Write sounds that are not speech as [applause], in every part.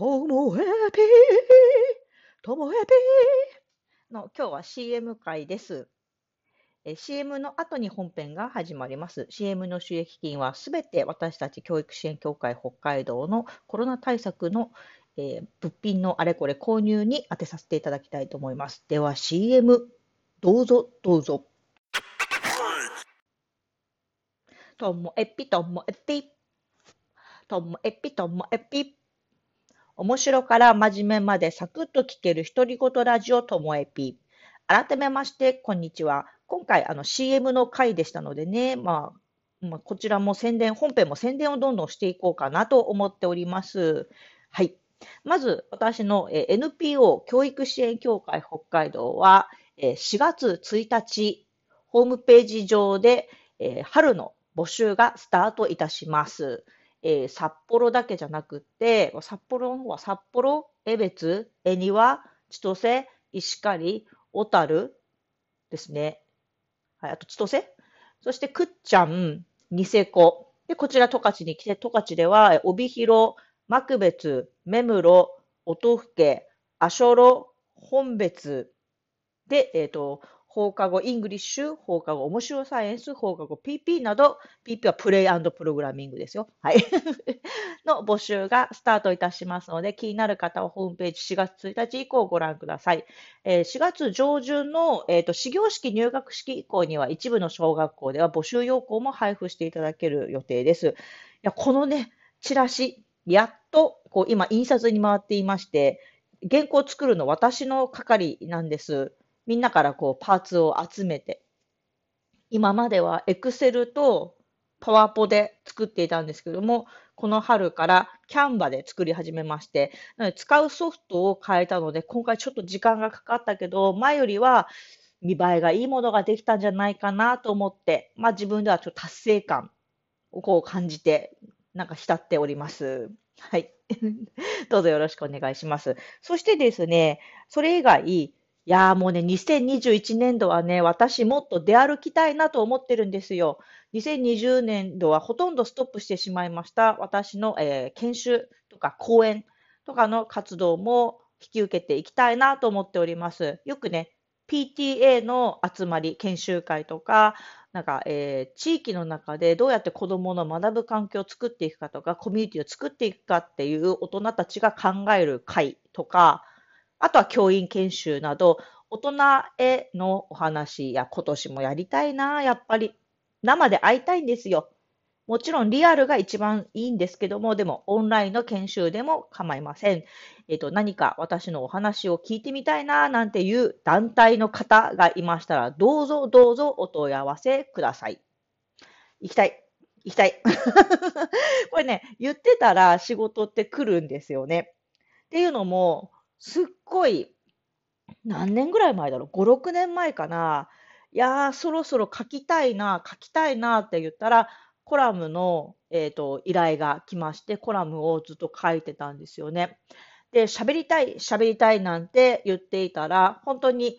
ともえぴー、ともえぴーの今日は CM 会です。え CM の後に本編が始まります。CM の収益金はすべて私たち教育支援協会北海道のコロナ対策の、えー物品のあれこれ購入に当てさせていただきたいと思います。では CM どうぞどうぞ。ともえぴともえぴ。ともえぴともえぴ。面白から真面目までサクッと聞ける独り言ラジオともえぴ。改めまして、こんにちは。今回あの CM の回でしたのでね、まあ、まあ、こちらも宣伝、本編も宣伝をどんどんしていこうかなと思っております。はい。まず、私のえ NPO 教育支援協会北海道は、えー4月1日、ホームページ上で、え春の募集がスタートいたします。えー札幌だけじゃなくて、札幌の方は札幌、江別、恵庭、千歳、石狩、小樽ですね。はい、あと千歳。そして、くっちゃん、ニセコ。で、こちら、十勝に来て、十勝では、帯広、幕別、目室、音更、足寄、本別で、えっ、と、放課後イングリッシュ、放課後面白サイエンス、放課後 PP など、PP はプレイプログラミングですよ。はい。[laughs] の募集がスタートいたしますので、気になる方はホームページ4月1日以降ご覧ください。えー4月上旬の、えーと始業式、入学式以降には一部の小学校では募集要項も配布していただける予定です。いや、このね、チラシ、やっとこう今印刷に回っていまして、原稿を作るの私の係なんです。みんなからこうパーツを集めて。今までは Excel とパワポで作っていたんですけども、この春からキャンバで作り始めまして、なので使うソフトを変えたので、今回ちょっと時間がかかったけど、前よりは見栄えがいいものができたんじゃないかなと思って、まあ自分ではちょっと達成感をこう感じて、なんか浸っております。はい。[laughs] どうぞよろしくお願いします。そしてですね、それ以外、いやーもうね、2021年度はね、私もっと出歩きたいなと思ってるんですよ。2020年度はほとんどストップしてしまいました。私の、えー研修とか講演とかの活動も引き受けていきたいなと思っております。よくね、PTA の集まり、研修会とか、なんか、えー地域の中でどうやって子どもの学ぶ環境を作っていくかとか、コミュニティを作っていくかっていう大人たちが考える会とか、あとは教員研修など、大人へのお話や今年もやりたいな、やっぱり。生で会いたいんですよ。もちろんリアルが一番いいんですけども、でもオンラインの研修でも構いません。えっと、何か私のお話を聞いてみたいな、なんていう団体の方がいましたら、どうぞどうぞお問い合わせください。行きたい。行きたい。[laughs] これね、言ってたら仕事って来るんですよね。っていうのも、すっごい、何年ぐらい前だろう ?5、6年前かな。いやー、そろそろ書きたいな、書きたいなって言ったら、コラムの、えーと、依頼が来まして、コラムをずっと書いてたんですよね。で、喋りたい、喋りたいなんて言っていたら、本当に、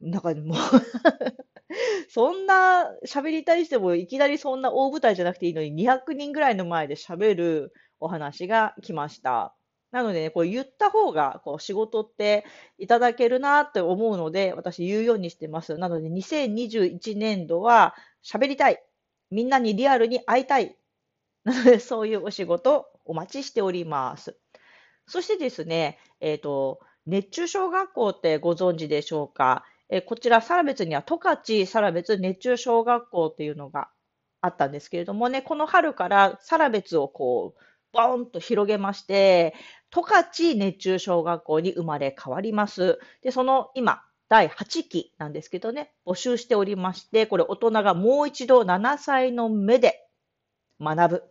なんかもう [laughs] そんな喋りたいしても、いきなりそんな大舞台じゃなくていいのに、200人ぐらいの前で喋るお話が来ました。なのでね、こう言った方がこう仕事っていただけるなって思うので、私言うようにしてます。なので、2021年度は喋りたい。みんなにリアルに会いたい。なので、そういうお仕事お待ちしております。そしてですね、えっ、と、熱中小学校ってご存知でしょうか？えーこちら、サラベツには十勝サラベツ熱中小学校っていうのがあったんですけれどもね、この春からサラベツをこう、ボーンと広げまして、十勝熱中小学校に生まれ変わります。で、その今、第8期なんですけどね、募集しておりまして、これ大人がもう一度7歳の目で学ぶ。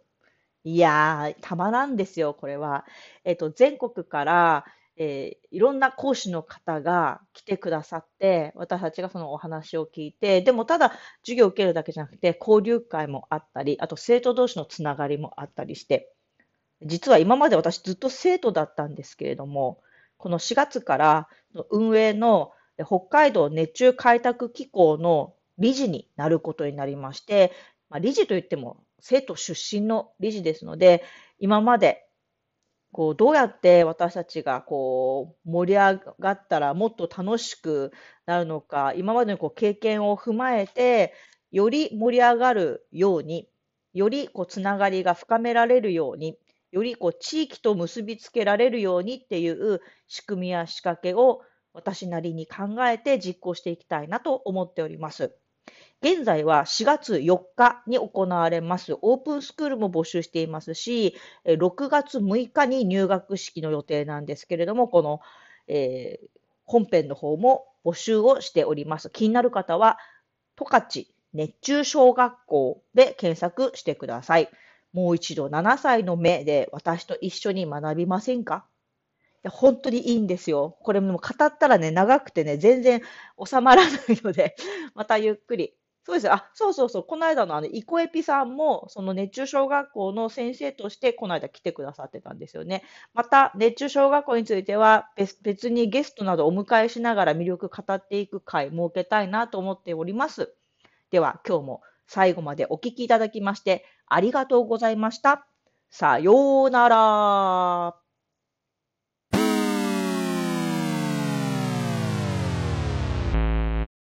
いやー、たまらんですよ、これは。えっと、全国から、えーいろんな講師の方が来てくださって、私たちがそのお話を聞いて、でもただ授業を受けるだけじゃなくて、交流会もあったり、あと生徒同士のつながりもあったりして、実は今まで私ずっと生徒だったんですけれども、この4月から運営の北海道熱中開拓機構の理事になることになりまして、まあ、理事といっても生徒出身の理事ですので、今までこう、どうやって私たちがこう、盛り上がったらもっと楽しくなるのか、今までのこう経験を踏まえて、より盛り上がるように、よりこうつながりが深められるように、よりこう地域と結びつけられるようにっていう仕組みや仕掛けを私なりに考えて実行していきたいなと思っております。現在は4月4日に行われますオープンスクールも募集していますし、6月6日に入学式の予定なんですけれども、この、えー、本編の方も募集をしております。気になる方は、十勝熱中小学校で検索してください。もう一度7歳の目で私と一緒に学びませんか？いや本当にいいんですよ。これも語ったらね、長くてね、全然収まらないので、[laughs] またゆっくり。そうです。あ、そうそうそう。この間のあの、イコエピさんも、その熱中小学校の先生として、この間来てくださってたんですよね。また、熱中小学校については別、別にゲストなどお迎えしながら魅力語っていく会設けたいなと思っております。では、今日も最後までお聞きいただきまして、ありがとうございました。さようなら。